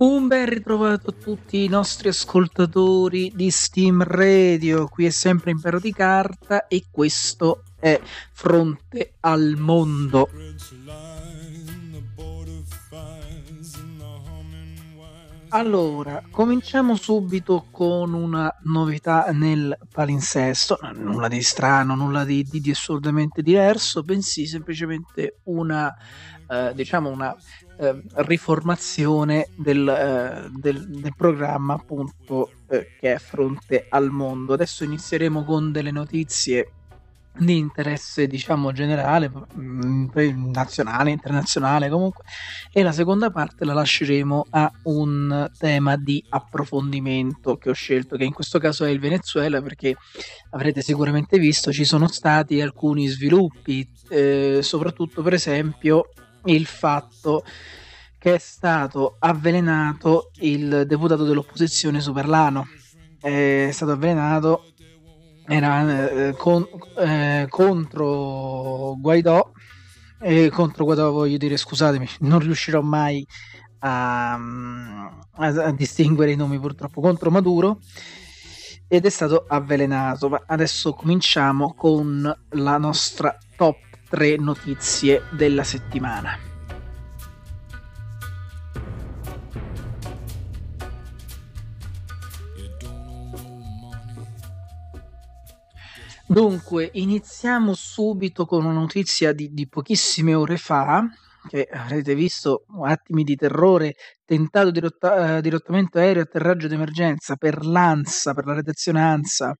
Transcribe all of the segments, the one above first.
Un ben ritrovato a tutti i nostri ascoltatori di Steam Radio, qui è sempre Impero di Carta e questo è Fronte al Mondo. Allora, cominciamo subito con una novità nel palinsesto, nulla di strano, nulla di, di, di assurdamente diverso, bensì semplicemente una, eh, diciamo una eh, riformazione del, eh, del, del, programma appunto eh, che è fronte al mondo. Adesso inizieremo con delle notizie di interesse diciamo generale mm, nazionale internazionale comunque e la seconda parte la lasceremo a un tema di approfondimento che ho scelto che in questo caso è il Venezuela perché avrete sicuramente visto ci sono stati alcuni sviluppi eh, soprattutto per esempio il fatto che è stato avvelenato il deputato dell'opposizione Superlano. È stato avvelenato era eh, con, eh, contro Guaidò e contro Guaidò voglio dire scusatemi non riuscirò mai a, a, a, distinguere i nomi purtroppo contro Maduro ed è stato avvelenato. Ma adesso cominciamo con la nostra top 3 notizie della settimana Dunque, iniziamo subito con una notizia di, di pochissime ore fa, che avrete visto attimi di terrore, tentato dirotta, eh, dirottamento aereo atterraggio d'emergenza per l'ANSA, per la redazione ANSA.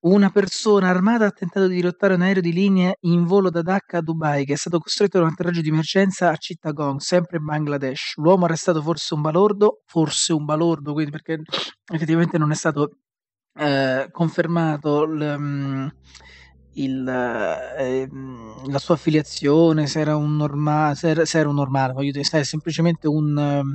Una persona armata ha tentato di dirottare un aereo di linea in volo da Dhaka a Dubai, che è stato costretto a un atterraggio di emergenza a Chittagong, sempre in Bangladesh. L'uomo arrestato forse un balordo, forse un balordo, quindi perché effettivamente non è stato eh, confermato mm, il, eh, la sua affiliazione, se era un normale, se era, se era un normale, voglio dire, se è semplicemente un, mm,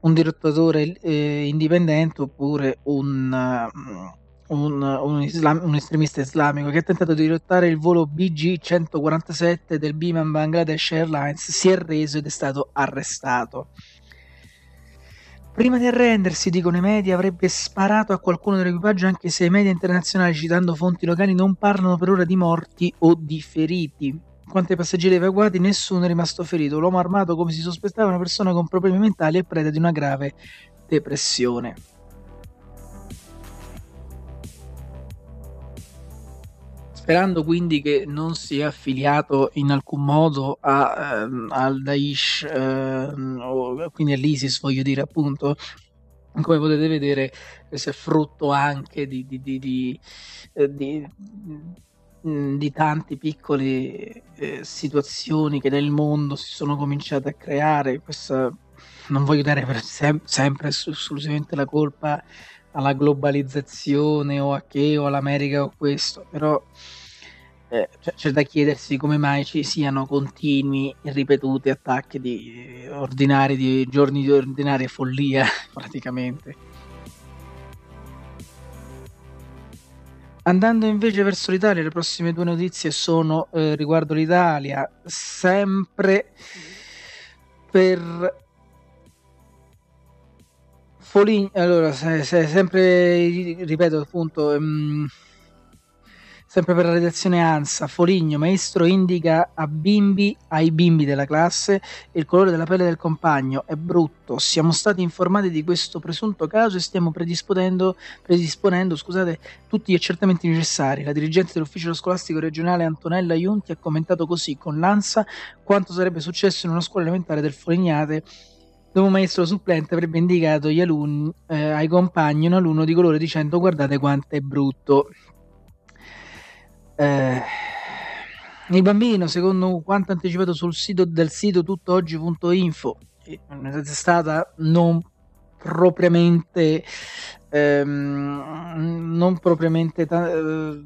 un dirottatore eh, indipendente oppure un, mm, un, un, islam, un, estremista islamico che ha tentato di dirottare il volo BG-147 del Biman Bangladesh Airlines, si è reso ed è stato arrestato. Prima di arrendersi, dicono i media, avrebbe sparato a qualcuno dell'equipaggio anche se i media internazionali, citando fonti locali, non parlano per ora di morti o di feriti. Quanto ai passeggeri evacuati, nessuno è rimasto ferito. L'uomo armato, come si sospettava, è una persona con problemi mentali e preda di una grave depressione. Sperando quindi che non sia affiliato in alcun modo a, ehm, al Daesh, ehm, o quindi all'ISIS, voglio dire appunto, come potete vedere questo è frutto anche di, di, di, di, eh, di di tante piccole eh, situazioni che nel mondo si sono cominciate a creare. Questa non voglio dare sem- sempre esclusivamente la colpa alla globalizzazione o a che o all'America o questo, però eh, cioè, c'è da chiedersi come mai ci siano continui e ripetuti attacchi di ordinari, di giorni di ordinaria follia, praticamente. Andando invece verso l'Italia, le prossime due notizie sono eh, riguardo l'Italia, sempre per Foligno, allora, se, se, sempre ripeto appunto. Um, Sempre per la redazione ANSA, Foligno, maestro indica a bimbi, ai bimbi della classe il colore della pelle del compagno. È brutto. Siamo stati informati di questo presunto caso e stiamo predisponendo, predisponendo scusate, tutti gli accertamenti necessari. La dirigente dell'ufficio scolastico regionale Antonella Iunti ha commentato così con l'ANSA quanto sarebbe successo in una scuola elementare del Folignate dove un maestro supplente avrebbe indicato alunni, eh, ai compagni un alunno di colore dicendo guardate quanto è brutto. Eh, il bambino, secondo quanto anticipato sul sito del sito tuttoggi.info, è una stata non propriamente ehm, non propriamente eh,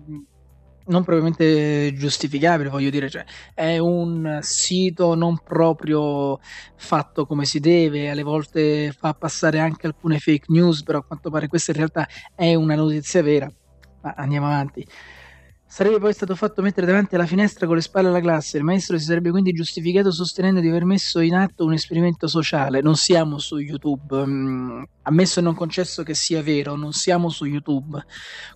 non propriamente giustificabile, voglio dire, cioè, è un sito non proprio fatto come si deve, alle volte fa passare anche alcune fake news, però a quanto pare questa in realtà è una notizia vera. Ma andiamo avanti. Sarebbe poi stato fatto mettere davanti alla finestra con le spalle alla classe. Il maestro si sarebbe quindi giustificato sostenendo di aver messo in atto un esperimento sociale. Non siamo su YouTube. Mm, ammesso e non concesso che sia vero, non siamo su YouTube.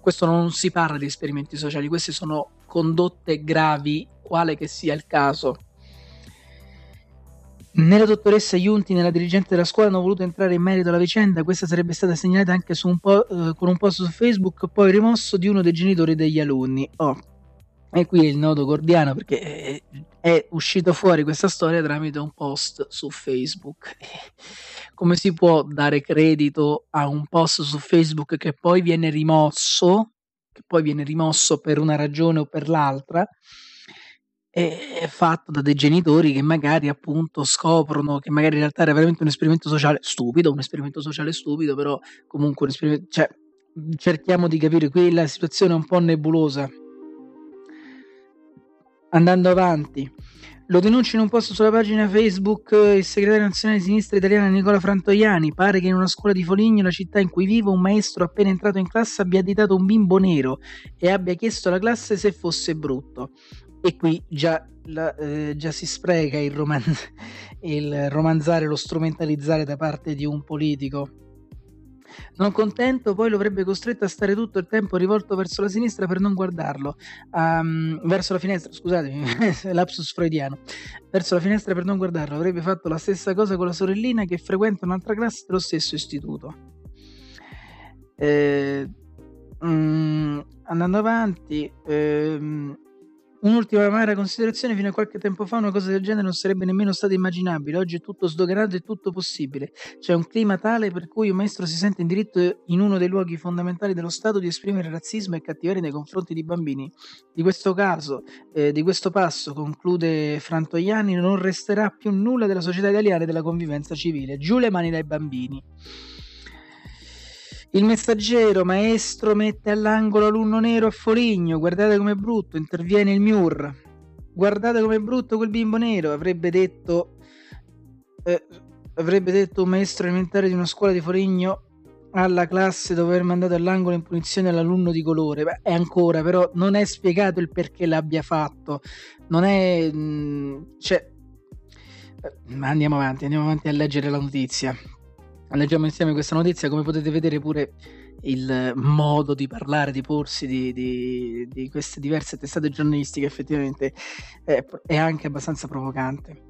Questo non si parla di esperimenti sociali, queste sono condotte gravi, quale che sia il caso. Né la dottoressa Iunti né la dirigente della scuola hanno voluto entrare in merito alla vicenda, questa sarebbe stata segnalata anche un eh, con un post su Facebook, poi rimosso di uno dei genitori degli alunni. Oh. E qui è il nodo gordiano perché è, è uscito fuori questa storia tramite un post su Facebook. Come si può dare credito a un post su Facebook che poi viene rimosso, che poi viene rimosso per una ragione o per l'altra? È fatto da dei genitori che magari appunto scoprono che magari in realtà era veramente un esperimento sociale stupido, un esperimento sociale stupido, però comunque un esperimento, cioè cerchiamo di capire qui la situazione è un po' nebulosa. Andando avanti, lo denuncia in un post sulla pagina Facebook il segretario nazionale di sinistra italiana Nicola Frantoiani. Pare che in una scuola di Foligno, la città in cui vivo, un maestro appena entrato in classe abbia additato un bimbo nero e abbia chiesto alla classe se fosse brutto e qui già, la, eh, già si spreca il, roman- il romanzare, lo strumentalizzare da parte di un politico. Non contento, poi lo avrebbe costretto a stare tutto il tempo rivolto verso la sinistra per non guardarlo, um, verso la finestra, scusatemi, lapsus freudiano, verso la finestra per non guardarlo. Avrebbe fatto la stessa cosa con la sorellina che frequenta un'altra classe dello stesso istituto. Eh, mm, andando avanti, ehm, Un'ultima amara considerazione, fino a qualche tempo fa una cosa del genere non sarebbe nemmeno stata immaginabile, oggi è tutto sdoganato e tutto possibile. C'è un clima tale per cui un maestro si sente in diritto in uno dei luoghi fondamentali dello Stato di esprimere razzismo e cattiveria nei confronti di bambini. Di questo caso, eh, di questo passo, conclude Frantoiani, non resterà più nulla della società italiana e della convivenza civile. Giù le mani dai bambini. Il messaggero maestro mette all'angolo alunno nero a Foligno, guardate com'è brutto, interviene il Miur. Guardate com'è brutto quel bimbo nero, avrebbe detto eh, avrebbe detto un maestro elementare di una scuola di Foligno alla classe dopo aver mandato all'angolo in punizione l'alunno di colore. Beh, è ancora, però non è spiegato il perché l'abbia fatto. Non è... Mh, mm, cioè... Ma andiamo avanti, andiamo avanti a leggere la notizia leggiamo insieme questa notizia, come potete vedere pure il modo di parlare, di porsi di, di, di queste diverse testate giornalistiche effettivamente è, è anche abbastanza provocante.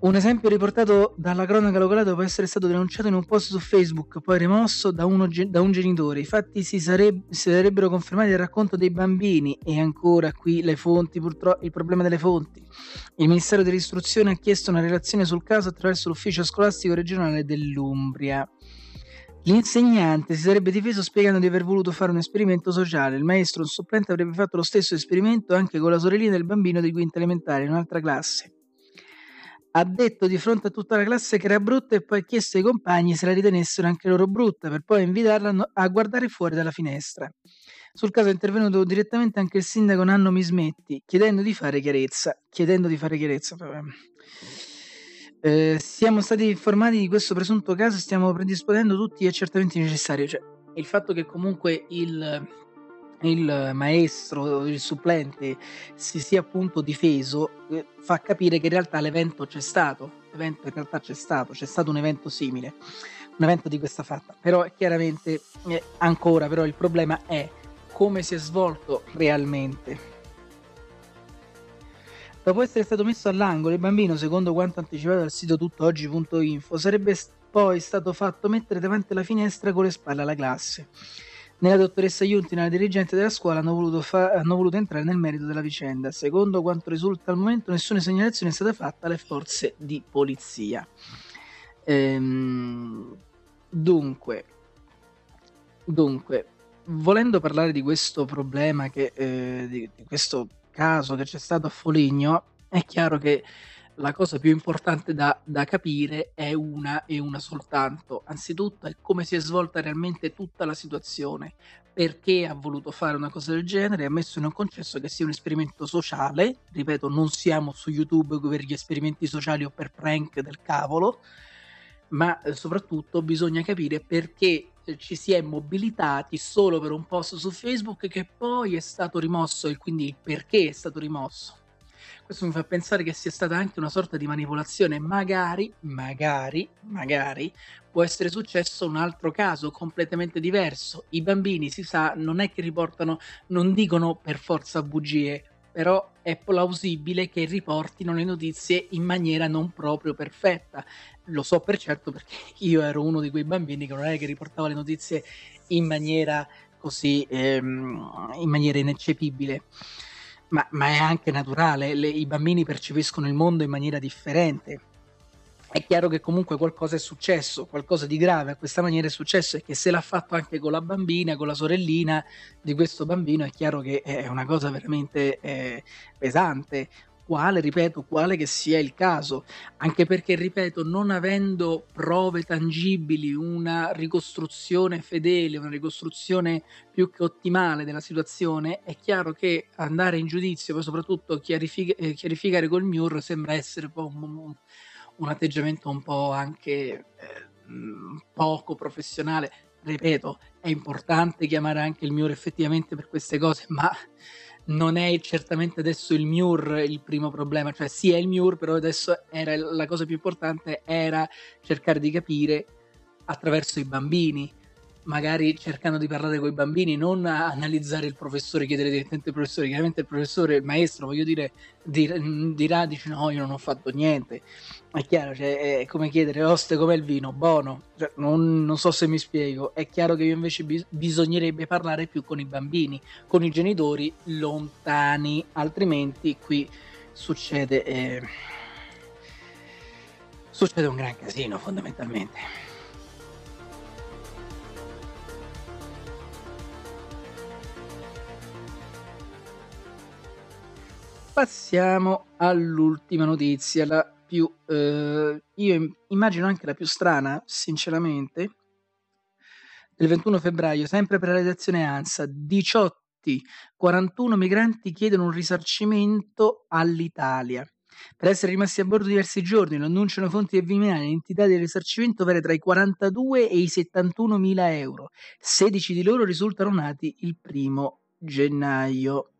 Un esempio riportato dalla cronaca locale può essere stato denunciato in un post su Facebook, poi rimosso da, uno, da un genitore. I fatti si, sareb- si, sarebbero confermati nel racconto dei bambini e ancora qui le fonti, purtroppo il problema delle fonti. Il Ministero dell'Istruzione ha chiesto una relazione sul caso attraverso l'ufficio scolastico regionale dell'Umbria. L'insegnante si sarebbe difeso spiegando di aver voluto fare un esperimento sociale. Il maestro, un supplente, avrebbe fatto lo stesso esperimento anche con la sorellina del bambino di quinta elementare in un'altra classe ha detto di fronte a tutta la classe che era brutta e poi ha chiesto ai compagni se la ritenessero anche loro brutta per poi invitarla a guardare fuori dalla finestra. Sul caso è intervenuto direttamente anche il sindaco Nanno Mismetti, chiedendo di fare chiarezza. Chiedendo di fare chiarezza. Eh, siamo stati informati di questo presunto caso e stiamo predisponendo tutti gli accertamenti necessari. Cioè, il fatto che comunque il il maestro, il supplente si sia appunto difeso, eh, fa capire che in realtà l'evento c'è stato, l'evento in realtà c'è stato, c'è stato un evento simile, un evento di questa fatta, però chiaramente eh, ancora però il problema è come si è svolto realmente. Dopo essere stato messo all'angolo, il bambino, secondo quanto anticipato dal sito tuttooggi.info, sarebbe poi stato fatto mettere davanti alla finestra con le spalle alla classe. Né la dottoressa Iunti né la dirigente della scuola hanno voluto, fa- hanno voluto, entrare nel merito della vicenda. Secondo quanto risulta al momento, nessuna segnalazione è stata fatta alle forze di polizia. Ehm, dunque, dunque, volendo parlare di questo problema, che, eh, di, di questo caso che c'è stato a Foligno, è chiaro che la cosa più importante da, da, capire è una e una soltanto. Anzitutto è come si è svolta realmente tutta la situazione, perché ha voluto fare una cosa del genere, ha messo in un concesso che sia un esperimento sociale, ripeto, non siamo su YouTube per gli esperimenti sociali o per prank del cavolo, ma eh, soprattutto bisogna capire perché eh, ci si è mobilitati solo per un post su Facebook che poi è stato rimosso e quindi il perché è stato rimosso. Questo mi fa pensare che sia stata anche una sorta di manipolazione. Magari, magari, magari può essere successo un altro caso completamente diverso. I bambini, si sa, non è che riportano, non dicono per forza bugie, però è plausibile che riportino le notizie in maniera non proprio perfetta. Lo so per certo perché io ero uno di quei bambini che non è che riportava le notizie in maniera così, ehm, in maniera ineccepibile. Ma, ma è anche naturale, le, i bambini percepiscono il mondo in maniera differente. È chiaro che comunque qualcosa è successo, qualcosa di grave a questa maniera è successo e che se l'ha fatto anche con la bambina, con la sorellina di questo bambino, è chiaro che è una cosa veramente eh, pesante quale, ripeto, quale che sia il caso, anche perché, ripeto, non avendo prove tangibili, una ricostruzione fedele, una ricostruzione più che ottimale della situazione, è chiaro che andare in giudizio, poi soprattutto chiarific- eh, chiarificare col MIUR sembra essere un, un, un atteggiamento un po' anche eh, poco professionale. Ripeto, è importante chiamare anche il MIUR effettivamente per queste cose, ma non è certamente adesso il MUR il primo problema, cioè sì è il MUR, però adesso era la cosa più importante era cercare di capire attraverso i bambini magari cercando di parlare con i bambini, non analizzare il professore, chiedere direttamente al professore. Chiaramente il professore, il maestro, voglio dire, dir, dirà, dice no, io non ho fatto niente. È chiaro, cioè, è come chiedere, oste com'è il vino? Buono. Cioè, non, non, so se mi spiego. È chiaro che io invece bis- bisognerebbe parlare più con i bambini, con i genitori lontani, altrimenti qui succede... Eh, succede un gran casino fondamentalmente. Passiamo all'ultima notizia, la più, eh, io immagino anche la più strana, sinceramente, del 21 febbraio, sempre per la redazione ANSA, 18 41 migranti chiedono un risarcimento all'Italia. Per essere rimasti a bordo diversi giorni, lo annunciano fonti del Viminale, l'entità del risarcimento varia tra i 42 e i 71 mila euro. 16 di loro risultano nati il primo gennaio.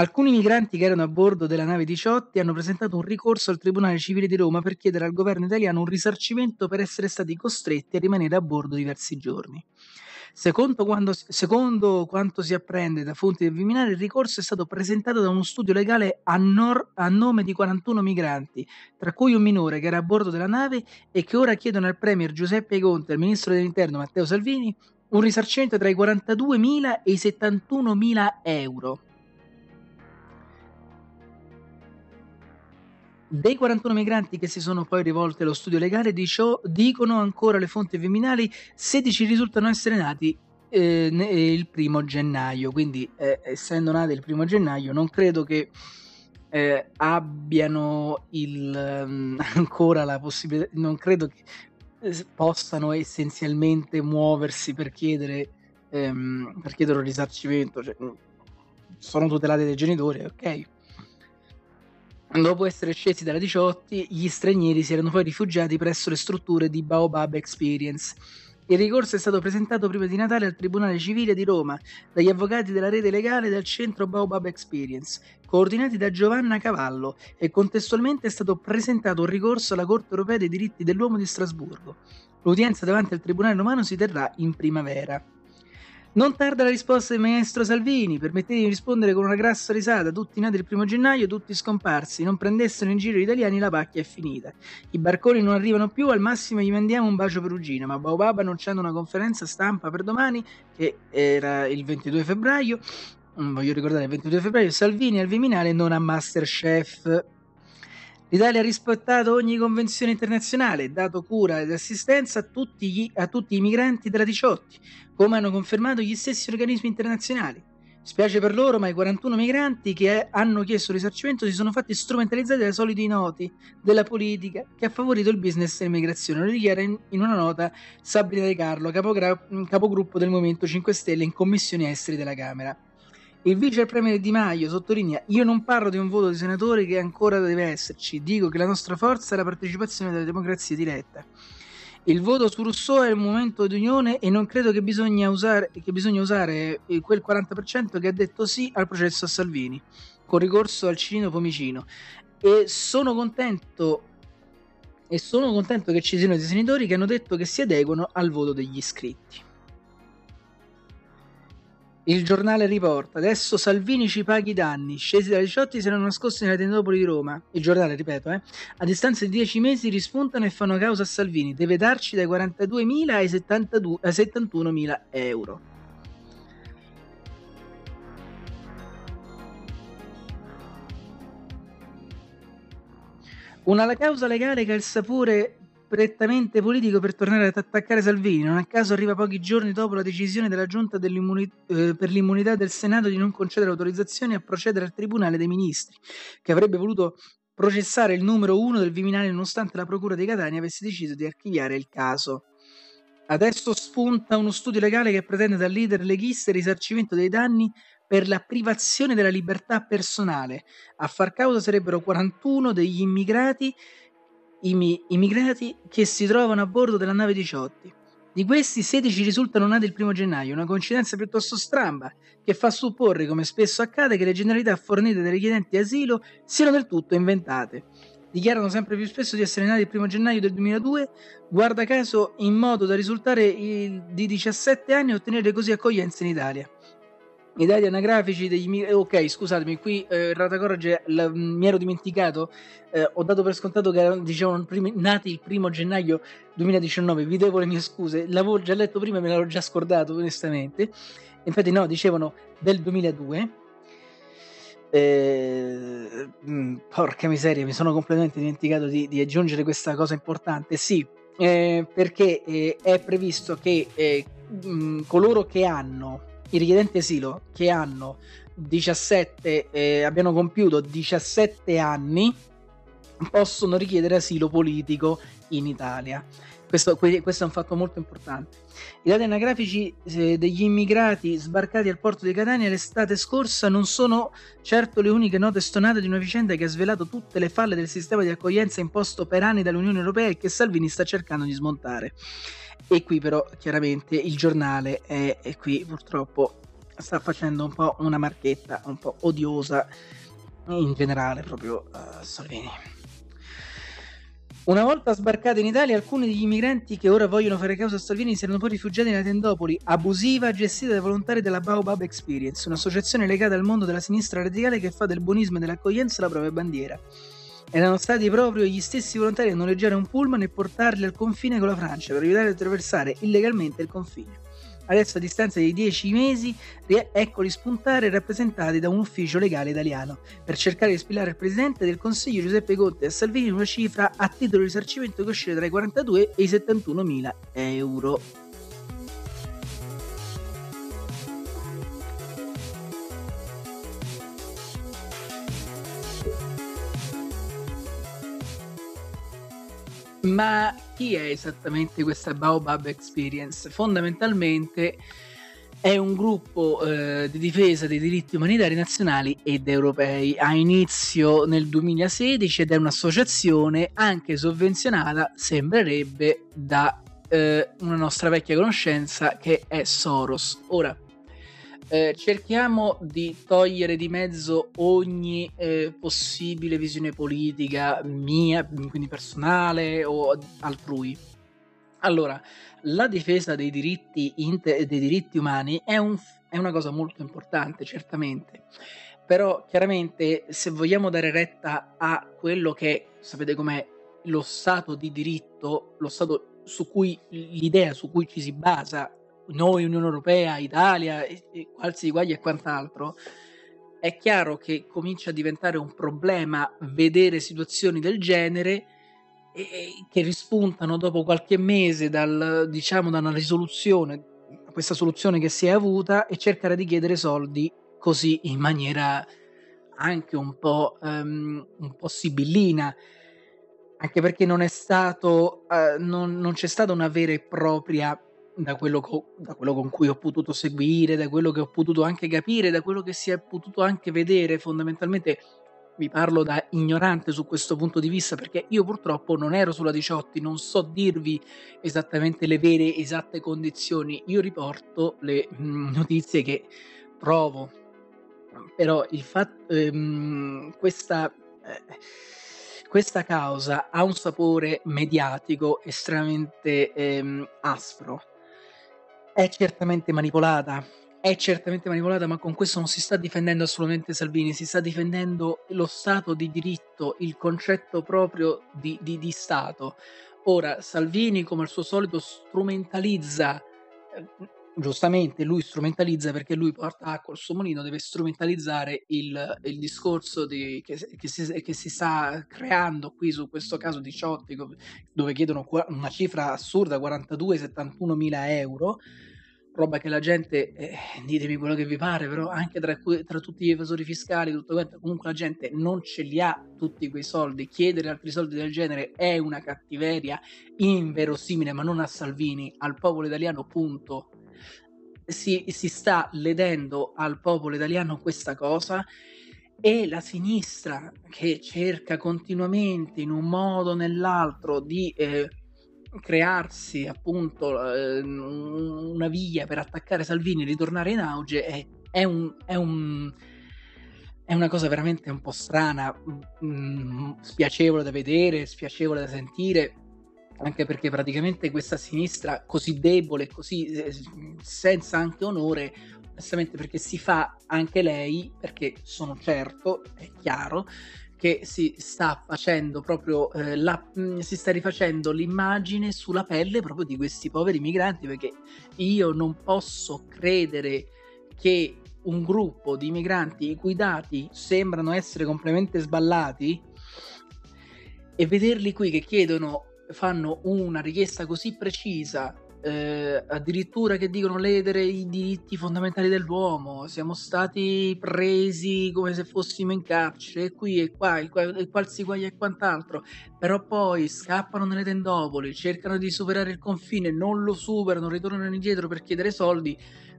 Alcuni migranti che erano a bordo della nave Diciotti hanno presentato un ricorso al Tribunale Civile di Roma per chiedere al governo italiano un risarcimento per essere stati costretti a rimanere a bordo diversi giorni. Secondo, quando, secondo quanto si apprende da fonti del Viminale, il ricorso è stato presentato da uno studio legale a, nor, a nome di 41 migranti, tra cui un minore che era a bordo della nave e che ora chiedono al Premier Giuseppe Conte e al Ministro dell'Interno Matteo Salvini un risarcimento tra i 42.000 e i 71.000 euro. Dei 41 migranti che si sono poi rivolti allo studio legale, dicono ancora le fonti viminali, 16 risultano essere nati eh, eh, il primo gennaio. Quindi, eh, essendo nati il primo gennaio, non credo che eh, abbiano il, um, ancora la possibilità, non credo che eh, possano essenzialmente muoversi per chiedere, ehm, per chiedere un risarcimento. Cioè, sono tutelati dai genitori, ok Dopo essere scesi dalla 18, gli stranieri si erano poi rifugiati presso le strutture di Baobab Experience. Il ricorso è stato presentato prima di Natale al Tribunale Civile di Roma dagli avvocati della rete legale del centro Baobab Experience, coordinati da Giovanna Cavallo, e contestualmente è stato presentato un ricorso alla Corte europea dei diritti dell'uomo di Strasburgo. L'udienza davanti al Tribunale romano si terrà in primavera. Non tarda la risposta del maestro Salvini, permettetemi di rispondere con una grassa risata, tutti nati il primo gennaio, tutti scomparsi, non prendessero in giro gli italiani, la pacchia è finita. I barconi non arrivano più, al massimo gli mandiamo un bacio perugino, ma Baobab annunciando una conferenza stampa per domani, che era il 22 febbraio, voglio ricordare il 22 febbraio, Salvini al Viminale non a Masterchef. L'Italia ha rispettato ogni convenzione internazionale, dato cura ed assistenza a tutti, gli, a tutti i migranti della 18, come hanno confermato gli stessi organismi internazionali. Spiace per loro, ma i 41 migranti che hanno chiesto risarcimento si sono fatti strumentalizzati dai soliti noti della politica che ha favorito il business dell'immigrazione. Lo dichiara in, in una nota Sabrina De Carlo, capogra- capogruppo del Movimento 5 Stelle in Commissione Esteri della Camera. Il vice premier Di Maio sottolinea: Io non parlo di un voto di senatori che ancora deve esserci, dico che la nostra forza è la partecipazione della democrazia diretta. Il voto su Rousseau è un momento di unione e non credo che bisogna usare, che bisogna usare eh, quel 40% che ha detto sì al processo a Salvini, con ricorso al Cirino Pomicino. E sono contento e sono contento che ci siano dei senatori che hanno detto che si adeguano al voto degli iscritti. Il giornale riporta: Adesso Salvini ci paghi i danni. Scesi da 18 si erano nascosti nella tendopoli di Roma. Il giornale, ripeto, eh, a distanza di 10 mesi rispuntano e fanno causa a Salvini. Deve darci dai 42.000 ai, 72, ai 71.000 euro. Una causa legale che ha il sapore prettamente politico per tornare ad attaccare Salvini. Non a caso arriva pochi giorni dopo la decisione della Giunta eh, per l'immunità del Senato di non concedere autorizzazione a procedere al Tribunale dei Ministri, che avrebbe voluto processare il numero uno del Viminale nonostante la Procura di Catania avesse deciso di archiviare il caso. Adesso spunta uno studio legale che pretende dal leader leghista il risarcimento dei danni per la privazione della libertà personale. A far causa sarebbero 41 degli immigrati immigrati che si trovano a bordo della nave Diciotti. Di questi 16 risultano nati il primo gennaio, una coincidenza piuttosto stramba, che fa supporre, come spesso accade, che le generalità fornite dai richiedenti asilo siano del tutto inventate. Dichiarano sempre più spesso di essere nati il primo gennaio del 2002, guarda caso in modo da risultare di 17 anni e ottenere così accoglienza in Italia i dati anagrafici degli eh, ok scusatemi qui eh, Rata Corrage mi ero dimenticato eh, ho dato per scontato che erano dicevano primi, nati il primo gennaio 2019 vi devo le mie scuse l'avevo già letto prima e me l'avevo già scordato onestamente. Infatti no dicevano del 2002 eh, mm, porca miseria mi sono completamente dimenticato di, di aggiungere questa cosa importante. Sì eh, perché eh, è previsto che mh, mm, coloro che hanno i richiedenti asilo che hanno 17, eh, abbiano compiuto 17 anni possono richiedere asilo politico in Italia. Questo, questo, è un fatto molto importante. I dati anagrafici eh, degli immigrati sbarcati al porto di Catania l'estate scorsa non sono certo le uniche note stonate di una vicenda che ha svelato tutte le falle del sistema di accoglienza imposto per anni dall'Unione Europea e che Salvini sta cercando di smontare. E qui però chiaramente il giornale è, è qui purtroppo sta facendo un po' una marchetta un po' odiosa in generale proprio uh, Salvini. Una volta sbarcati in Italia, alcuni degli immigranti che ora vogliono fare causa a Salvini si erano poi rifugiati nella tendopoli abusiva gestita dai volontari della Baobab Experience, un'associazione legata al mondo della sinistra radicale che fa del buonismo e dell'accoglienza la propria bandiera. Erano stati proprio gli stessi volontari a noleggiare un pullman e portarli al confine con la Francia per evitare di attraversare illegalmente il confine. Adesso a distanza di 10 mesi, eccoli spuntare rappresentati da un ufficio legale italiano per cercare di spillare il presidente del Consiglio Giuseppe Conte a Salvini una cifra a titolo di risarcimento che oscilla tra i 42 e i 71 mila euro. Ma chi è esattamente questa Baobab Experience? Fondamentalmente è un gruppo eh, di difesa dei diritti umanitari nazionali ed europei. Ha inizio nel 2016 ed è un'associazione anche sovvenzionata, sembrerebbe, da eh, una nostra vecchia conoscenza che è Soros. Ora, eh, cerchiamo di togliere di mezzo ogni eh, possibile visione politica mia, quindi personale o altrui. Allora, la difesa dei diritti, inter- dei diritti umani è, un, è una cosa molto importante, certamente, però chiaramente se vogliamo dare retta a quello che sapete com'è lo Stato di diritto, lo Stato su cui l'idea su cui ci si basa noi, Unione Europea, Italia, e, e qualsiasi guaglia e quant'altro, è chiaro che comincia a diventare un problema vedere situazioni del genere e, che rispuntano dopo qualche mese dal, diciamo, da una risoluzione, questa soluzione che si è avuta e cercare di chiedere soldi così in maniera anche un po', um, un po sibillina. Anche perché non è stato uh, non, non c'è stata una vera e propria da quello, co- da quello con cui ho potuto seguire, da quello che ho potuto anche capire, da quello che si è potuto anche vedere, fondamentalmente vi parlo da ignorante su questo punto di vista perché io purtroppo non ero sulla 18, non so dirvi esattamente le vere esatte condizioni, io riporto le mm, notizie che trovo. Però il fatto ehm, questa eh, questa causa ha un sapore mediatico estremamente ehm, aspro. È certamente manipolata, è certamente manipolata, ma con questo non si sta difendendo assolutamente Salvini, si sta difendendo lo Stato di diritto, il concetto proprio di, di, di Stato. Ora, Salvini, come al suo solito, strumentalizza eh, giustamente lui strumentalizza perché lui porta acqua al suo mulino, deve strumentalizzare il, il discorso di, che, che, si, che, si, sta creando qui su questo caso di Ciotti, dove chiedono una cifra assurda, 42-71 mila euro, roba che la gente, eh, ditemi quello che vi pare, però anche tra, tra, tutti gli evasori fiscali, tutto quanto, comunque la gente non ce li ha tutti quei soldi, chiedere altri soldi del genere è una cattiveria inverosimile, ma non a Salvini, al popolo italiano, punto si, si sta ledendo al popolo italiano questa cosa e la sinistra che cerca continuamente in un modo o nell'altro di eh, crearsi appunto eh, una via per attaccare Salvini e ritornare in auge è, è, un, è, un, è una cosa veramente un po' strana, mh, mm, spiacevole da vedere, spiacevole da sentire anche perché praticamente questa sinistra così debole, così eh, senza anche onore, onestamente perché si fa anche lei, perché sono certo, è chiaro, che si sta facendo proprio eh, la, mm, si sta rifacendo l'immagine sulla pelle proprio di questi poveri migranti perché io non posso credere che un gruppo di migranti i cui dati sembrano essere completamente sballati e vederli qui che chiedono fanno una richiesta così precisa, eh, addirittura che dicono ledere i diritti fondamentali dell'uomo, siamo stati presi come se fossimo in carcere, e qui e qua, e, qua, e qualsi guai e quant'altro, però poi scappano nelle tendopoli, cercano di superare il confine, non lo superano, ritornano indietro per chiedere soldi,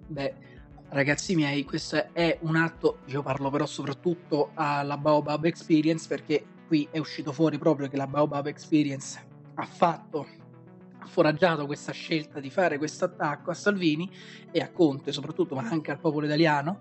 beh... Ragazzi miei, questo è un atto, io parlo però soprattutto alla Baobab Experience perché qui è uscito fuori proprio che la Baobab Experience ha fatto foraggiato questa scelta di fare questo attacco a Salvini e a Conte soprattutto, ma anche al popolo italiano.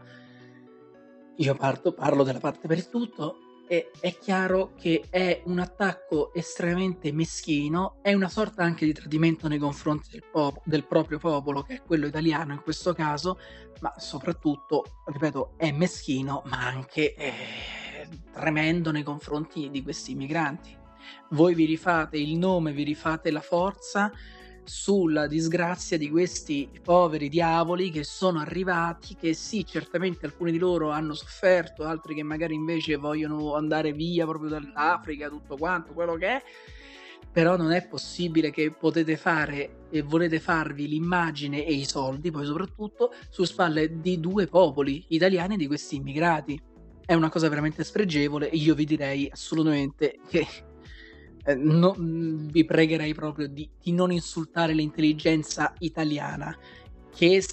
Io parto, parlo della parte per tutto e è chiaro che è un attacco estremamente meschino, è una sorta anche di tradimento nei confronti del, pop- del proprio popolo, che è quello italiano in questo caso, ma soprattutto, ripeto, è meschino, ma anche eh, tremendo nei confronti di questi migranti voi vi rifate il nome, vi rifate la forza sulla disgrazia di questi poveri diavoli che sono arrivati, che sì, certamente alcuni di loro hanno sofferto, altri che magari invece vogliono andare via proprio dall'Africa, tutto quanto, quello che è, però non è possibile che potete fare e volete farvi l'immagine e i soldi, poi soprattutto, su spalle di due popoli italiani di questi immigrati. È una cosa veramente spregevole e io vi direi assolutamente che eh, no, mm, vi pregherei proprio di, di, non insultare l'intelligenza italiana, che,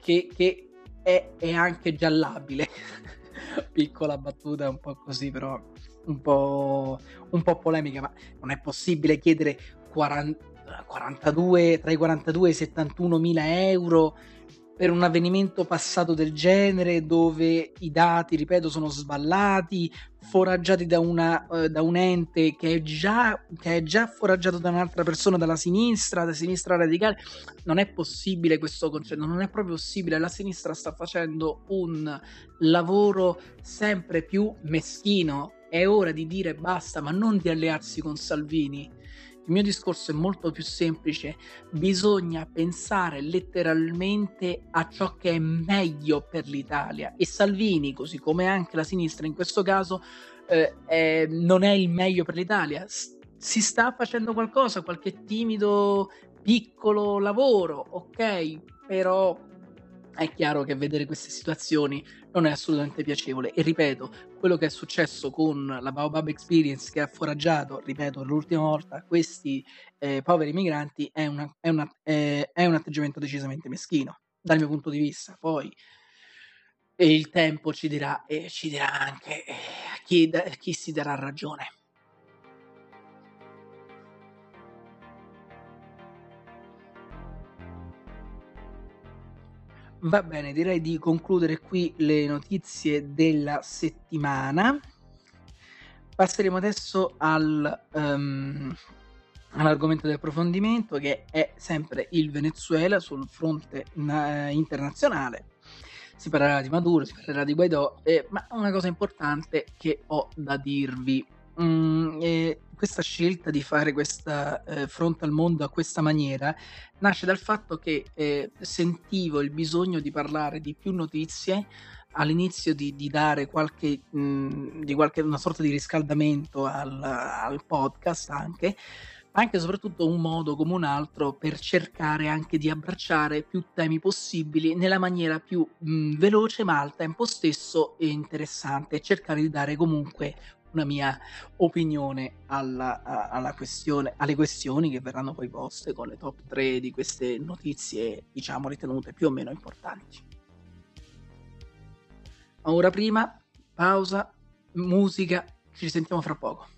che, che è, è, anche giallabile. Piccola battuta, un po' così, però un po', un po' polemica, ma non è possibile chiedere 40, 42, tra i 42 e i 71 mila euro per un avvenimento passato del genere dove i dati, ripeto, sono sballati, foraggiati da, una, uh, da un ente che è, già, che è già foraggiato da un'altra persona, dalla sinistra, da sinistra radicale. Non è possibile questo concetto, non è proprio possibile. La sinistra sta facendo un lavoro sempre più meschino. È ora di dire basta, ma non di allearsi con Salvini il mio discorso è molto più semplice, bisogna pensare letteralmente a ciò che è meglio per l'Italia e Salvini, così come anche la sinistra in questo caso, eh, è, non è il meglio per l'Italia. Si sta facendo qualcosa, qualche timido piccolo lavoro, ok, però è chiaro che vedere queste situazioni non è assolutamente piacevole. E ripeto, quello che è successo con la Baobab Experience che ha foraggiato, ripeto, l'ultima volta, questi eh, poveri migranti è, una, è, una, è, è, un atteggiamento decisamente meschino, dal mio punto di vista. Poi il tempo ci dirà, e ci dirà anche eh, chi, chi si darà ragione. Va bene, direi di concludere qui le notizie della settimana. Passeremo adesso al, um, all'argomento di approfondimento che è sempre il Venezuela sul fronte na- internazionale. Si parlerà di Maduro, si parlerà di Guaidò, eh, ma una cosa importante che ho da dirvi. Mm, eh, questa scelta di fare questa eh, fronte al mondo a questa maniera nasce dal fatto che eh, sentivo il bisogno di parlare di più notizie all'inizio di, di dare qualche, mh, di qualche una sorta di riscaldamento al, al podcast anche anche e soprattutto un modo come un altro per cercare anche di abbracciare più temi possibili nella maniera più mh, veloce ma al tempo stesso interessante e cercare di dare comunque una mia opinione alla, alla questione, alle questioni che verranno poi poste con le top 3 di queste notizie, diciamo, ritenute più o meno importanti. ora prima, pausa, musica, ci sentiamo fra poco.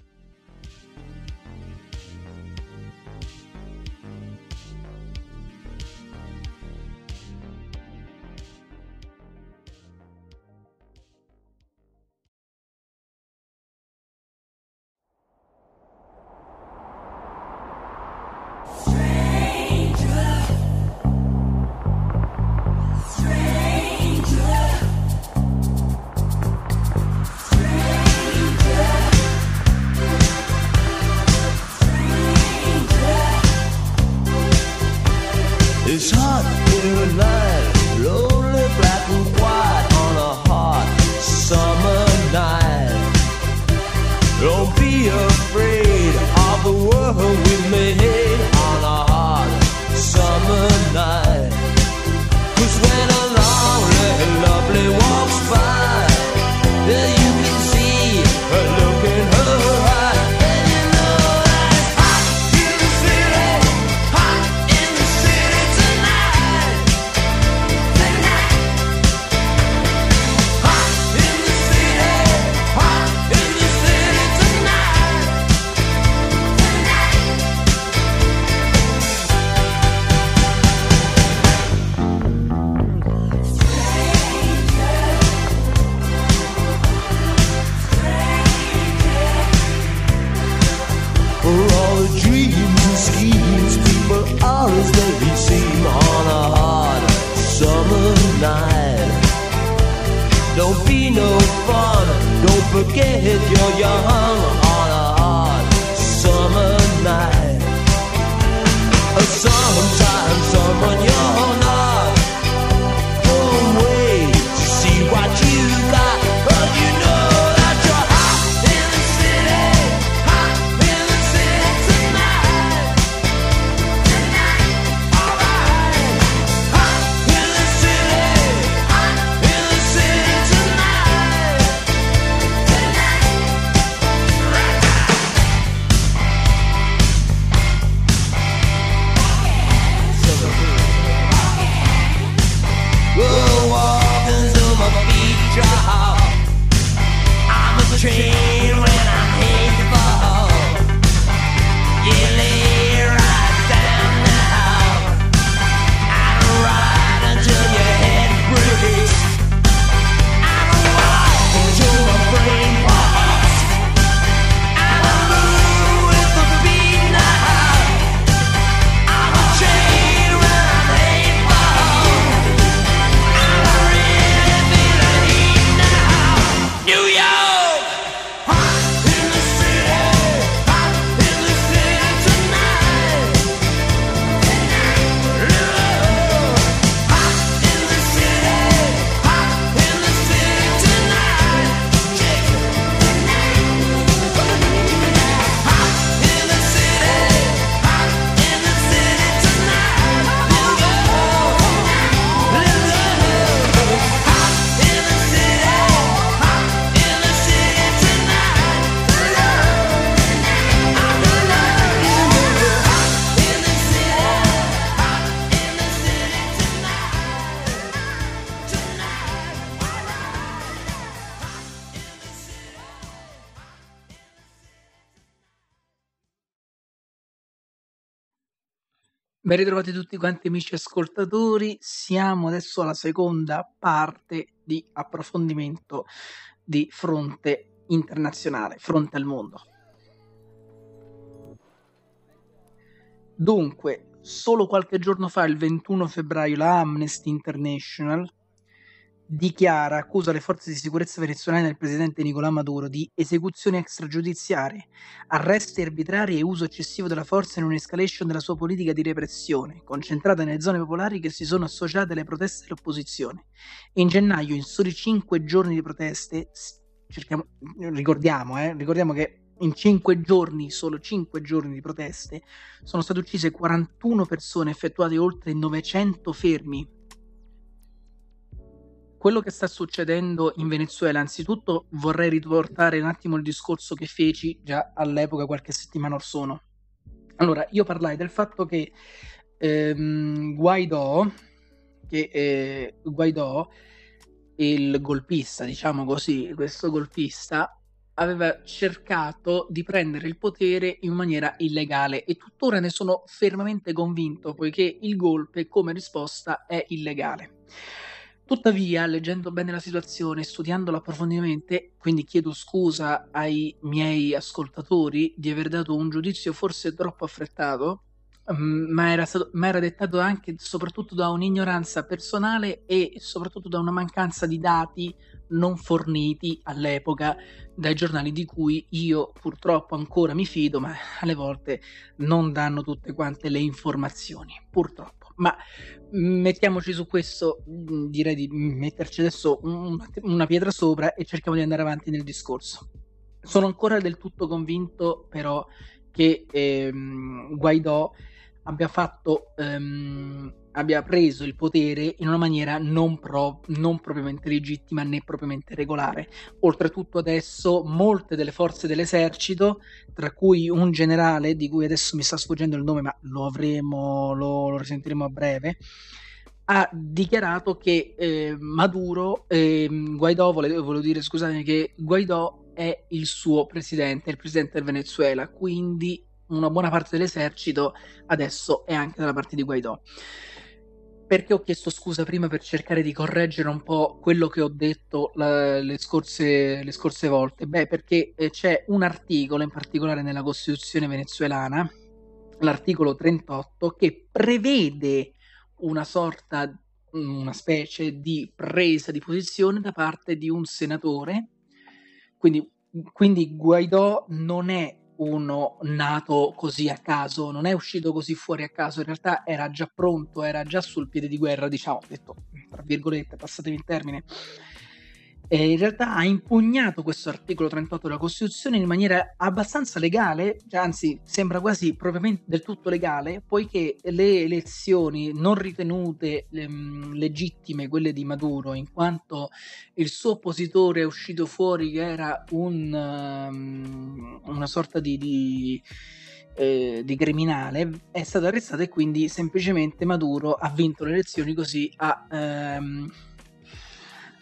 Ben ritrovati tutti quanti amici ascoltatori, siamo adesso alla seconda parte di approfondimento di fronte internazionale, fronte al mondo. Dunque, solo qualche giorno fa, il 21 febbraio, la Amnesty International dichiara, accusa le forze di sicurezza venezuelane del presidente Nicolás Maduro di esecuzioni extragiudiziarie, arresti arbitrari e uso eccessivo della forza in un'escalation della sua politica di repressione, concentrata nelle zone popolari che si sono associate alle proteste dell'opposizione. In gennaio, in soli cinque giorni di proteste, ricordiamo, eh, ricordiamo che in cinque giorni, solo cinque giorni di proteste, sono state uccise 41 persone, effettuate oltre 900 fermi, quello che sta succedendo in Venezuela, anzitutto vorrei riportare un attimo il discorso che feci già all'epoca, qualche settimana or sono. Allora, io parlai del fatto che ehm, Guaidò, che eh, Guaidò, il golpista, diciamo così, questo golpista, aveva cercato di prendere il potere in maniera illegale e tuttora ne sono fermamente convinto, poiché il golpe come risposta è illegale. Tuttavia, leggendo bene la situazione, studiandola approfonditamente, quindi chiedo scusa ai miei ascoltatori di aver dato un giudizio forse troppo affrettato, mm, ma era, stato, ma era dettato anche e soprattutto da un'ignoranza personale e soprattutto da una mancanza di dati non forniti all'epoca dai giornali di cui io purtroppo ancora mi fido, ma alle volte non danno tutte quante le informazioni, purtroppo. Ma mettiamoci su questo, mm, direi di metterci adesso una pietra sopra e cerchiamo di andare avanti nel discorso. Sono ancora del tutto convinto però che ehm, Guaidò abbia fatto ehm, abbia preso il potere in una maniera non, pro, non, propriamente legittima né propriamente regolare. Oltretutto adesso molte delle forze dell'esercito, tra cui un generale di cui adesso mi sta sfuggendo il nome, ma lo avremo, lo, lo risentiremo a breve, ha dichiarato che eh, Maduro, eh, Guaidò, volevo, dire scusatemi, che Guaidò è il suo presidente, il presidente del Venezuela, quindi una buona parte dell'esercito adesso è anche dalla parte di Guaidò. Perché ho chiesto scusa prima per cercare di correggere un po' quello che ho detto la, le, scorse, le, scorse, volte? Beh, perché eh, c'è un articolo in particolare nella Costituzione venezuelana, l'articolo 38, che prevede una sorta, una specie di presa di posizione da parte di un senatore. Quindi, quindi Guaidò non è uno nato così a caso, non è uscito così fuori a caso, in realtà era già pronto, era già sul piede di guerra, diciamo, detto tra virgolette, passatemi il termine, eh, in realtà ha impugnato questo articolo 38 della Costituzione in maniera abbastanza legale, cioè, anzi sembra quasi propriamente del tutto legale, poiché le elezioni non ritenute ehm, legittime, quelle di Maduro, in quanto il suo oppositore è uscito fuori che era un, um, una sorta di, di eh, di criminale è stato arrestato e quindi semplicemente Maduro ha vinto le elezioni così ha ehm,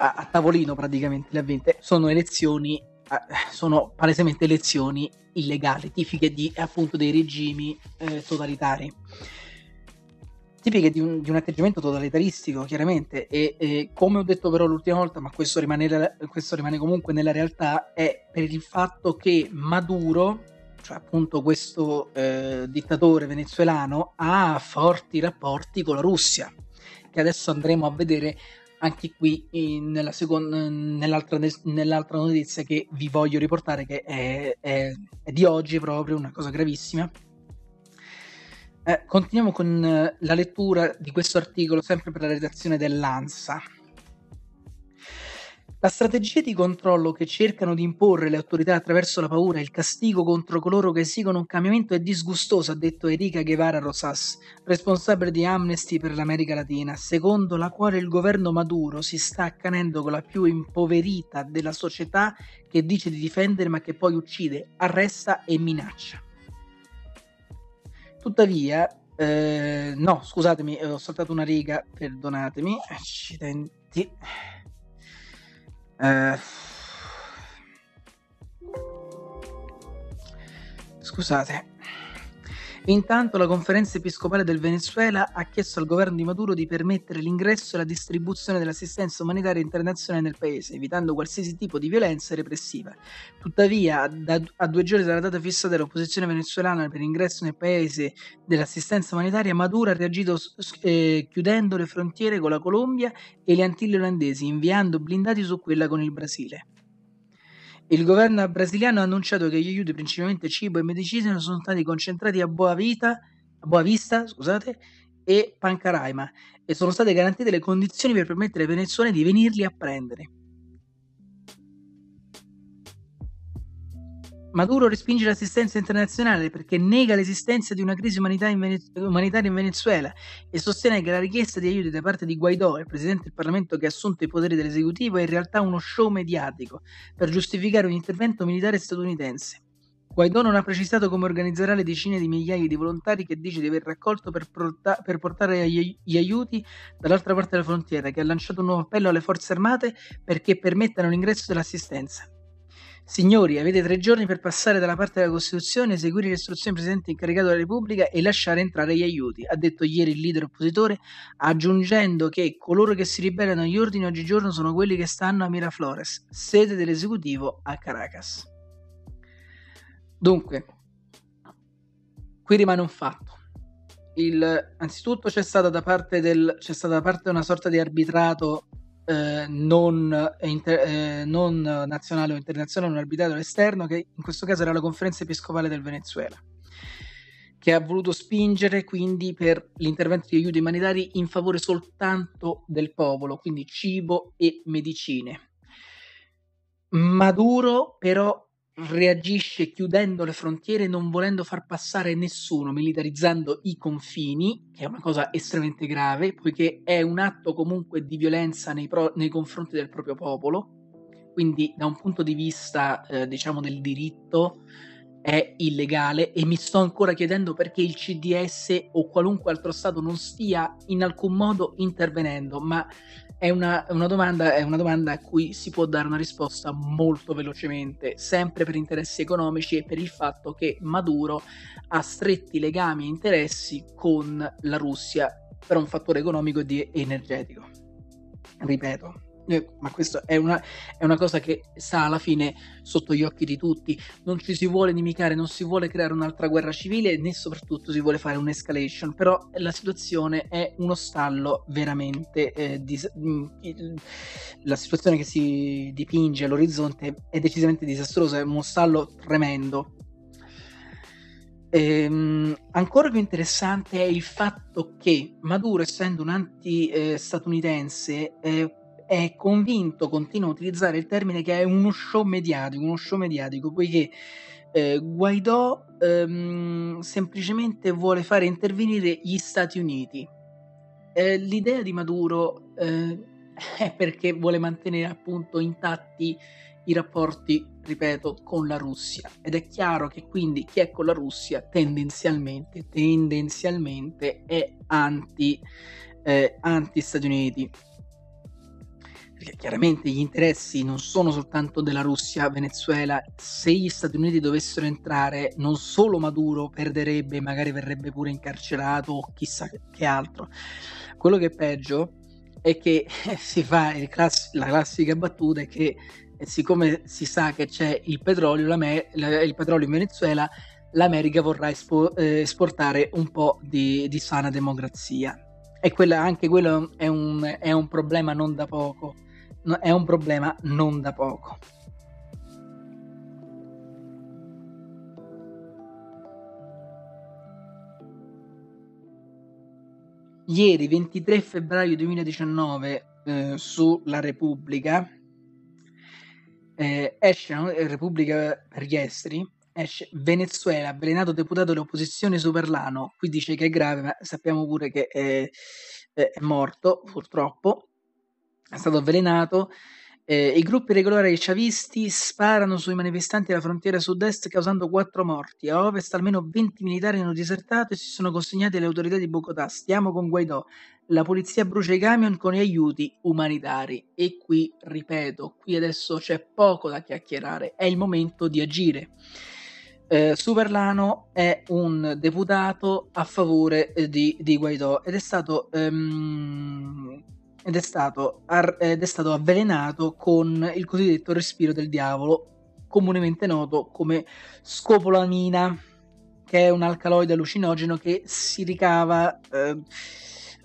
a, a tavolino praticamente le ha vinte. Sono elezioni, sono palesemente elezioni illegali, tipiche di appunto dei regimi eh, totalitari. Tipiche di un, di un, atteggiamento totalitaristico, chiaramente, e, e, come ho detto però l'ultima volta, ma questo rimane, questo rimane comunque nella realtà, è per il fatto che Maduro, cioè appunto questo eh, dittatore venezuelano, ha forti rapporti con la Russia, che adesso andremo a vedere anche qui nella seconda, nell'altra, nell'altra, notizia che vi voglio riportare, che è, è, è di oggi proprio, una cosa gravissima. Eh, continuiamo con eh, la lettura di questo articolo, sempre per la redazione dell'ANSA. La strategia di controllo che cercano di imporre le autorità attraverso la paura e il castigo contro coloro che esigono un cambiamento è disgustosa, ha detto Erika Guevara Rosas, responsabile di Amnesty per l'America Latina, secondo la quale il governo Maduro si sta accanendo con la più impoverita della società che dice di difendere ma che poi uccide, arresta e minaccia. Tuttavia, eh, no, scusatemi, ho saltato una riga, perdonatemi, accidenti. Eh, scusate. Intanto la conferenza episcopale del Venezuela ha chiesto al governo di Maduro di permettere l'ingresso e la distribuzione dell'assistenza umanitaria internazionale nel paese, evitando qualsiasi tipo di violenza repressiva. Tuttavia, da, a due giorni dalla data fissa dell'opposizione venezuelana per l'ingresso nel paese dell'assistenza umanitaria, Maduro ha reagito eh, chiudendo le frontiere con la Colombia e le Antille olandesi, inviando blindati su quella con il Brasile. Il governo brasiliano ha annunciato che gli aiuti, principalmente cibo e medicina, sono stati concentrati a Boa, Vita, a Boa Vista scusate, e Pancaraima e sono state garantite le condizioni per permettere ai venezuelani di venirli a prendere. Maduro respinge l'assistenza internazionale perché nega l'esistenza di una crisi umanitaria in, Venezuela e sostiene che la richiesta di aiuti da parte di Guaidó, il presidente del Parlamento che ha assunto i poteri dell'esecutivo, è in realtà uno show mediatico per giustificare un intervento militare statunitense. Guaidó non ha precisato come organizzerà le decine di migliaia di volontari che dice di aver raccolto per, porta- per portare gli aiuti dall'altra parte della frontiera, che ha lanciato un nuovo appello alle forze armate perché permettano l'ingresso dell'assistenza. Signori, avete tre giorni per passare dalla parte della Costituzione, eseguire le istruzioni del Presidente incaricato della Repubblica e lasciare entrare gli aiuti, ha detto ieri il leader oppositore, aggiungendo che coloro che si ribellano agli ordini oggigiorno sono quelli che stanno a Miraflores, sede dell'esecutivo a Caracas. Dunque, qui rimane un fatto. Il, anzitutto c'è stata, da parte del, c'è stata da parte una sorta di arbitrato eh, non, inter- eh, non, nazionale o internazionale, un arbitratore esterno che in questo caso era la conferenza episcopale del Venezuela che ha voluto spingere quindi per l'intervento di aiuti umanitari in favore soltanto del popolo, quindi cibo e medicine. Maduro però reagisce chiudendo le frontiere, non volendo far passare nessuno, militarizzando i confini, che è una cosa estremamente grave, poiché è un atto comunque di violenza nei, pro- nei confronti del proprio popolo. Quindi, da un punto di vista, eh, diciamo, del diritto, è illegale e mi sto ancora chiedendo perché il CDS o qualunque altro Stato non stia in alcun modo intervenendo, ma è una, una, domanda, è una domanda a cui si può dare una risposta molto velocemente, sempre per interessi economici e per il fatto che Maduro ha stretti legami e interessi con la Russia per un fattore economico e energetico. Ripeto, ma questa è una, è una, cosa che sta alla fine sotto gli occhi di tutti. Non ci si vuole inimicare, non si vuole creare un'altra guerra civile né soprattutto si vuole fare un'escalation. Però la situazione è uno stallo veramente. Eh, dis- mm, la situazione che si dipinge all'orizzonte è decisamente disastrosa, è uno stallo tremendo. Ehm, ancora più interessante è il fatto che Maduro, essendo un anti-statunitense, eh, è convinto, continua a utilizzare il termine che è uno show mediatico, uno show mediatico, poiché eh, Guaidò ehm, semplicemente vuole fare intervenire gli Stati Uniti. Eh, l'idea di Maduro eh, è perché vuole mantenere appunto intatti i rapporti, ripeto, con la Russia. Ed è chiaro che quindi chi è con la Russia tendenzialmente, tendenzialmente è anti, eh, anti-Stati Uniti perché chiaramente gli interessi non sono soltanto della Russia, Venezuela, se gli Stati Uniti dovessero entrare, non solo Maduro perderebbe, magari verrebbe pure incarcerato o chissà che altro. Quello che è peggio è che si fa class- la classica battuta è che eh, siccome si sa che c'è il petrolio, il petrolio in Venezuela, l'America vorrà espo- eh, esportare un po' di, di sana democrazia. E quella, anche quello è un, è un problema non da poco è un problema non da poco. Ieri 23 febbraio 2019 eh, sulla Repubblica eh, esce eh, Repubblica per gli esteri esce Venezuela avvelenato deputato dell'opposizione Superlano qui dice che è grave ma sappiamo pure che è, è morto purtroppo è stato avvelenato. Eh, I gruppi regolari chavisti sparano sui manifestanti alla frontiera sud-est causando quattro morti. A ovest almeno 20 militari hanno disertato e si sono consegnati alle autorità di Bogotà. Stiamo con Guaidò. La polizia brucia i camion con gli aiuti umanitari. E qui, ripeto, qui adesso c'è poco da chiacchierare. È il momento di agire. eh, Superlano è un deputato a favore eh, di, di Guaidó ed è stato, ehm, ed, è stato ar- ed è stato avvelenato con il cosiddetto respiro del diavolo, comunemente noto come scopolamina, che è un alcaloide allucinogeno che si ricava eh,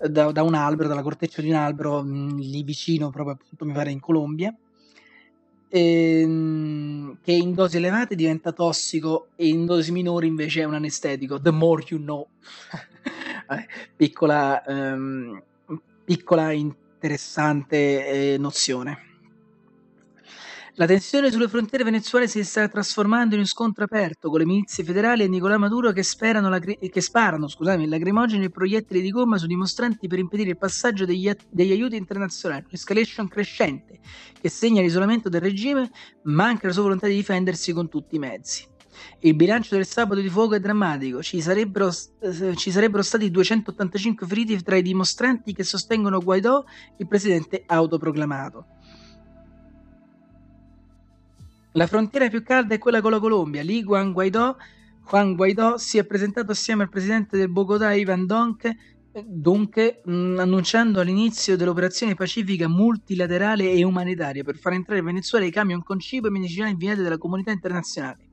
da, da, un albero, dalla corteccia di un albero mh, mm, lì vicino, proprio appunto mi pare in Colombia ehm, che in dosi elevate diventa tossico e in dosi minori invece è un anestetico. The more you know. piccola, ehm, piccola interessante eh, nozione. La tensione sulle frontiere venezuelane si sta trasformando in un scontro aperto con le milizie federali e Nicolò Maduro che, lagri- che sparano scusami, lacrimogeni e proiettili di gomma su dimostranti per impedire il passaggio degli, a- degli aiuti internazionali. Un'escalation crescente che segna l'isolamento del regime, ma anche la sua volontà di difendersi con tutti i mezzi. Il bilancio del sabato di fuoco è drammatico, ci sarebbero, eh, ci sarebbero, stati 285 feriti tra i dimostranti che sostengono Guaidó, il presidente autoproclamato. La frontiera più calda è quella con la Colombia. Lì Juan Guaidó, Juan Guaidó si è presentato assieme al presidente del Bogotà Ivan Donque, Dunque, mh, mm, annunciando l'inizio dell'operazione pacifica multilaterale e umanitaria per far entrare in Venezuela i camion con cibo e medicinali inviati dalla comunità internazionale.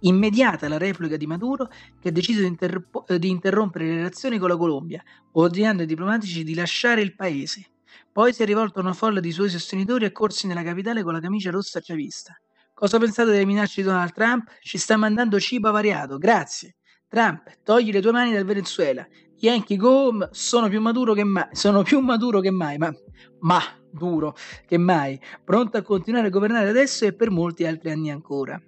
Immediata la replica di Maduro, che ha deciso di, interpo- di interrompere le relazioni con la Colombia, ordinando ai diplomatici di lasciare il paese. Poi si è rivolto a una folla di suoi sostenitori e corsi nella capitale con la camicia rossa chavista. Cosa pensate delle minacce di Donald Trump? Ci sta mandando cibo avariato, grazie. Trump, togli le tue mani dal Venezuela. Yankee go sono più maturo che mai, sono più maturo che mai, ma, ma duro che mai, pronto a continuare a governare adesso e per molti altri anni ancora.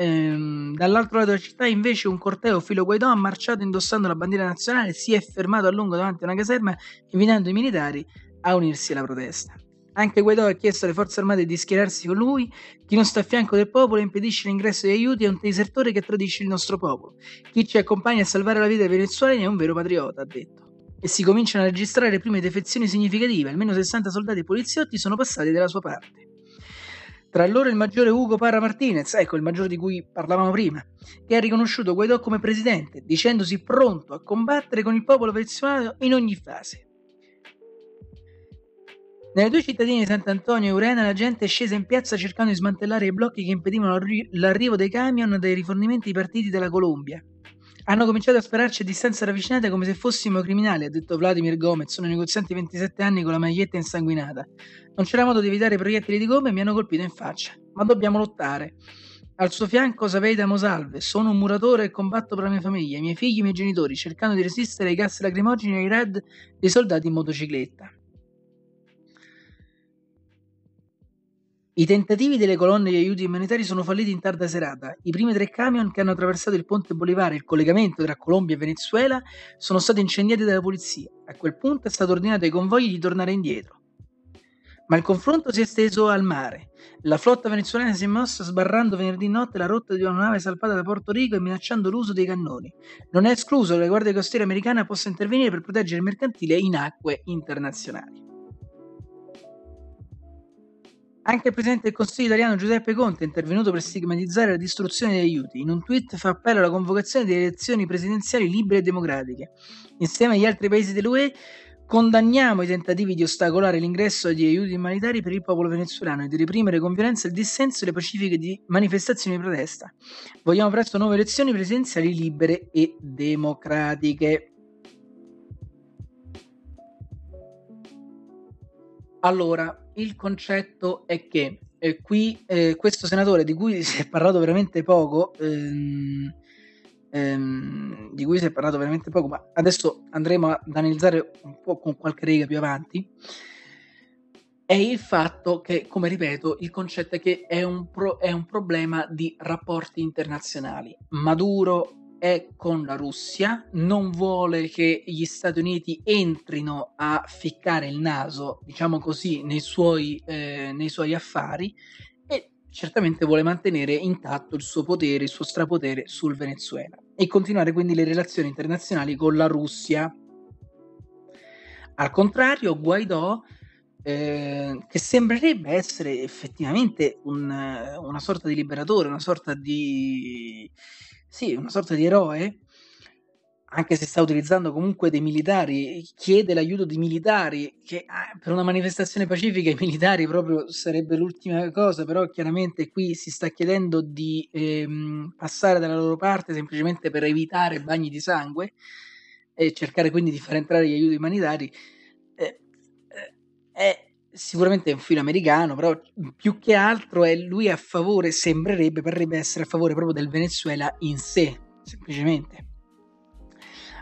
Ehm, dall'altro lato della città invece un corteo filo Guaidò ha marciato indossando la bandiera nazionale si è fermato a lungo davanti a una caserma invitando i militari a unirsi alla protesta. Anche Guaidó ha chiesto alle forze armate di schierarsi con lui. Chi non sta a fianco del popolo impedisce l'ingresso di aiuti è un disertore che tradisce il nostro popolo. Chi ci accompagna a salvare la vita dei venezuelani è un vero patriota, ha detto. E si cominciano a registrare le prime defezioni significative. Almeno 60 soldati e poliziotti sono passati dalla sua parte. Tra loro il maggiore Ugo Parra Martinez, ecco il maggiore di cui parlavamo prima, che ha riconosciuto Guaidó come presidente, dicendosi pronto a combattere con il popolo venezuelano in ogni fase. Nelle due cittadine di Sant'Antonio e Urena la gente è scesa in piazza cercando di smantellare i blocchi che impedivano l'arrivo dei camion dei rifornimenti partiti dalla Colombia. Hanno cominciato a spararci a distanza ravvicinate come se fossimo criminali, ha detto Vladimir Gomez, sono negozianti 27 anni con la maglietta insanguinata. Non c'era modo di evitare i proiettili di gomma e mi hanno colpito in faccia. Ma dobbiamo lottare. Al suo fianco Saveida Mosalve, sono un muratore e combatto per la mia famiglia, i miei figli e i miei genitori, cercando di resistere ai gas lacrimogeni e ai red dei soldati in motocicletta. I tentativi delle colonne di aiuti umanitari sono falliti in tarda serata. I primi tre camion che hanno attraversato il ponte Bolivare, il collegamento tra Colombia e Venezuela, sono stati incendiati dalla polizia. A quel punto è stato ordinato ai convogli di tornare indietro. Ma il confronto si è esteso al mare. La flotta venezuelana si è mossa sbarrando venerdì notte la rotta di una nave salpata da Porto Rico e minacciando l'uso dei cannoni. Non è escluso che la Guardia Costiera americana possa intervenire per proteggere il mercantile in acque internazionali. Anche il presidente del Consiglio italiano Giuseppe Conte è intervenuto per stigmatizzare la distruzione degli aiuti. In un tweet fa appello alla convocazione di elezioni presidenziali libere e democratiche. Insieme agli altri paesi dell'UE condanniamo i tentativi di ostacolare l'ingresso di aiuti umanitari per il popolo venezuelano e di reprimere con violenza il dissenso e le pacifiche manifestazioni di protesta. Vogliamo presto nuove elezioni presidenziali libere e democratiche. Allora, il concetto è che eh, qui eh, questo senatore di cui si è parlato veramente poco, ehm, ehm, di cui si è parlato veramente poco, ma adesso andremo ad analizzare un po' con qualche riga più avanti, è il fatto che, come ripeto, il concetto è che è un, pro- è un problema di rapporti internazionali. Maduro è con la Russia, non vuole che gli Stati Uniti entrino a ficcare il naso, diciamo così, nei suoi, eh, nei suoi affari e certamente vuole mantenere intatto il suo potere, il suo strapotere sul Venezuela e continuare quindi le relazioni internazionali con la Russia. Al contrario, Guaidò, eh, che sembrerebbe essere effettivamente un, una sorta di liberatore, una sorta di sì, una sorta di eroe, anche se sta utilizzando comunque dei militari, chiede l'aiuto di militari, che ah, per una manifestazione pacifica i militari proprio sarebbe l'ultima cosa, però chiaramente qui si sta chiedendo di ehm, passare dalla loro parte semplicemente per evitare bagni di sangue e cercare quindi di far entrare gli aiuti umanitari. Eh, eh, è sicuramente un film americano, però più che altro è lui a favore, sembrerebbe, parrebbe essere a favore proprio del Venezuela in sé, semplicemente.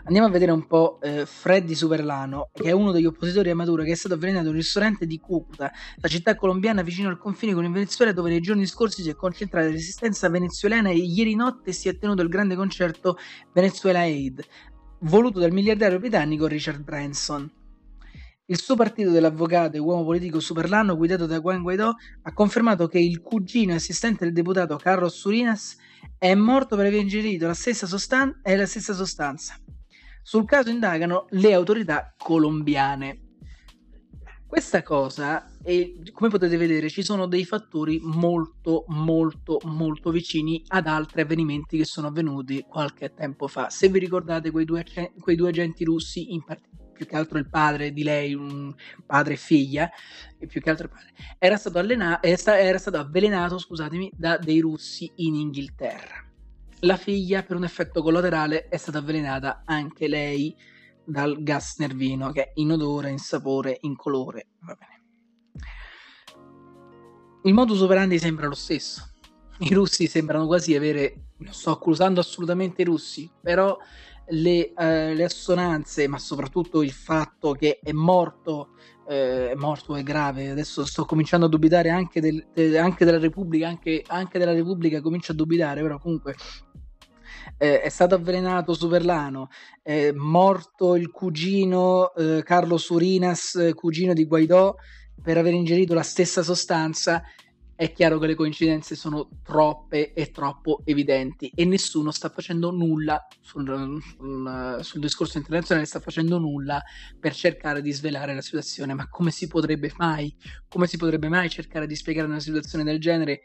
Andiamo a vedere un po' eh, Freddy Superlano, che è uno degli oppositori a Maduro, che è stato avvelenato in un ristorante di Cucuta, la città colombiana vicino al confine con il Venezuela, dove nei giorni scorsi si è concentrata la resistenza venezuelana e ieri notte si è tenuto il grande concerto Venezuela Aid, voluto dal miliardario britannico Richard Branson. Il suo partito dell'avvocato e uomo politico Superlano, guidato da Juan Guaidó, ha confermato che il cugino assistente del deputato Carlos Surinas è morto per aver ingerito la stessa, sostan- la stessa sostanza. Sul caso indagano le autorità colombiane. Questa cosa, e come potete vedere, ci sono dei fattori molto, molto, molto vicini ad altri avvenimenti che sono avvenuti qualche tempo fa. Se vi ricordate quei due, quei due agenti russi, in part- più che altro il padre di lei, un padre e figlia, e più che altro il padre, era stato, allena- era stato avvelenato, scusatemi, da dei russi in Inghilterra. La figlia, per un effetto collaterale, è stata avvelenata anche lei dal gas nervino, che è in odore, in sapore, in colore. Va bene. Il modus operandi sembra lo stesso. I russi sembrano quasi avere, non sto accusando assolutamente i russi, però le, eh, le assonanze, ma soprattutto il fatto che è morto, eh, è morto è grave. Adesso sto cominciando a dubitare anche, del, de, anche della Repubblica, anche, anche, della Repubblica comincio a dubitare, però comunque eh, è stato avvelenato Superlano, è morto il cugino eh, Carlo Surinas, cugino di Guaidò, per aver ingerito la stessa sostanza è chiaro che le coincidenze sono troppe e troppo evidenti e nessuno sta facendo nulla sul, sul, sul, discorso internazionale, sta facendo nulla per cercare di svelare la situazione. Ma come si potrebbe mai, come si potrebbe mai cercare di spiegare una situazione del genere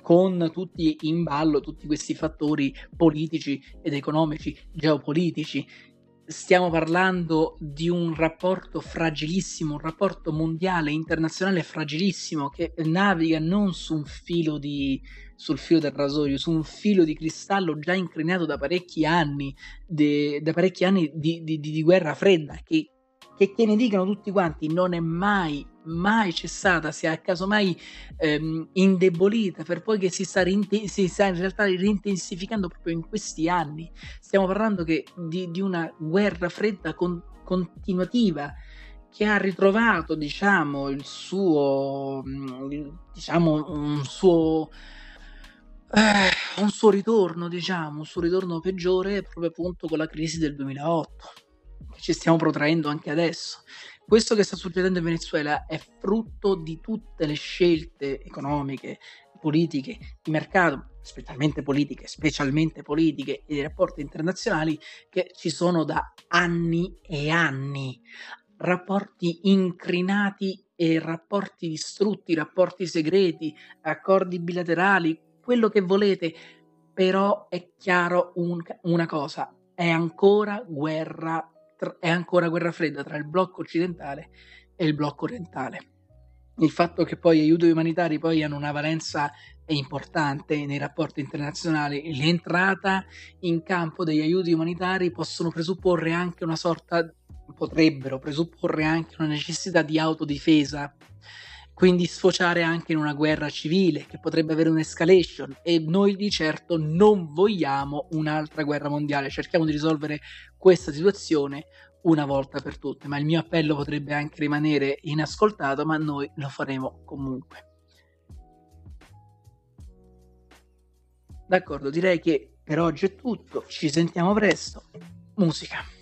con tutti in ballo tutti questi fattori politici ed economici, geopolitici? Stiamo parlando di un rapporto fragilissimo, un rapporto mondiale, internazionale fragilissimo che naviga non su un filo di, sul filo del rasoio, su un filo di cristallo già incrinato da parecchi anni, de, da parecchi anni di, di, di guerra fredda, che che, che ne dicano tutti quanti, non è mai, mai cessata, si è casomai ehm, indebolita per poi che si sta, rinte- si sta in realtà rintensificando proprio in questi anni. Stiamo parlando che, di, di, una guerra fredda con, continuativa che ha ritrovato, diciamo, il suo, diciamo, un suo... Eh, un suo ritorno, diciamo, un suo ritorno peggiore proprio appunto con la crisi del 2008 che ci stiamo protraendo anche adesso. Questo che sta succedendo in Venezuela è frutto di tutte le scelte economiche, politiche, di mercato, specialmente politiche, specialmente politiche e di rapporti internazionali che ci sono da anni e anni. Rapporti incrinati e rapporti distrutti, rapporti segreti, accordi bilaterali, quello che volete, però è chiaro un, una cosa, è ancora guerra è ancora guerra fredda tra il blocco occidentale e il blocco orientale. Il fatto che poi gli aiuti umanitari poi hanno una valenza importante nei rapporti internazionali, l'entrata in campo degli aiuti umanitari possono presupporre anche una sorta, potrebbero presupporre anche una necessità di autodifesa quindi sfociare anche in una guerra civile che potrebbe avere un'escalation e noi di certo non vogliamo un'altra guerra mondiale, cerchiamo di risolvere questa situazione una volta per tutte, ma il mio appello potrebbe anche rimanere inascoltato, ma noi lo faremo comunque. D'accordo, direi che per oggi è tutto, ci sentiamo presto. Musica.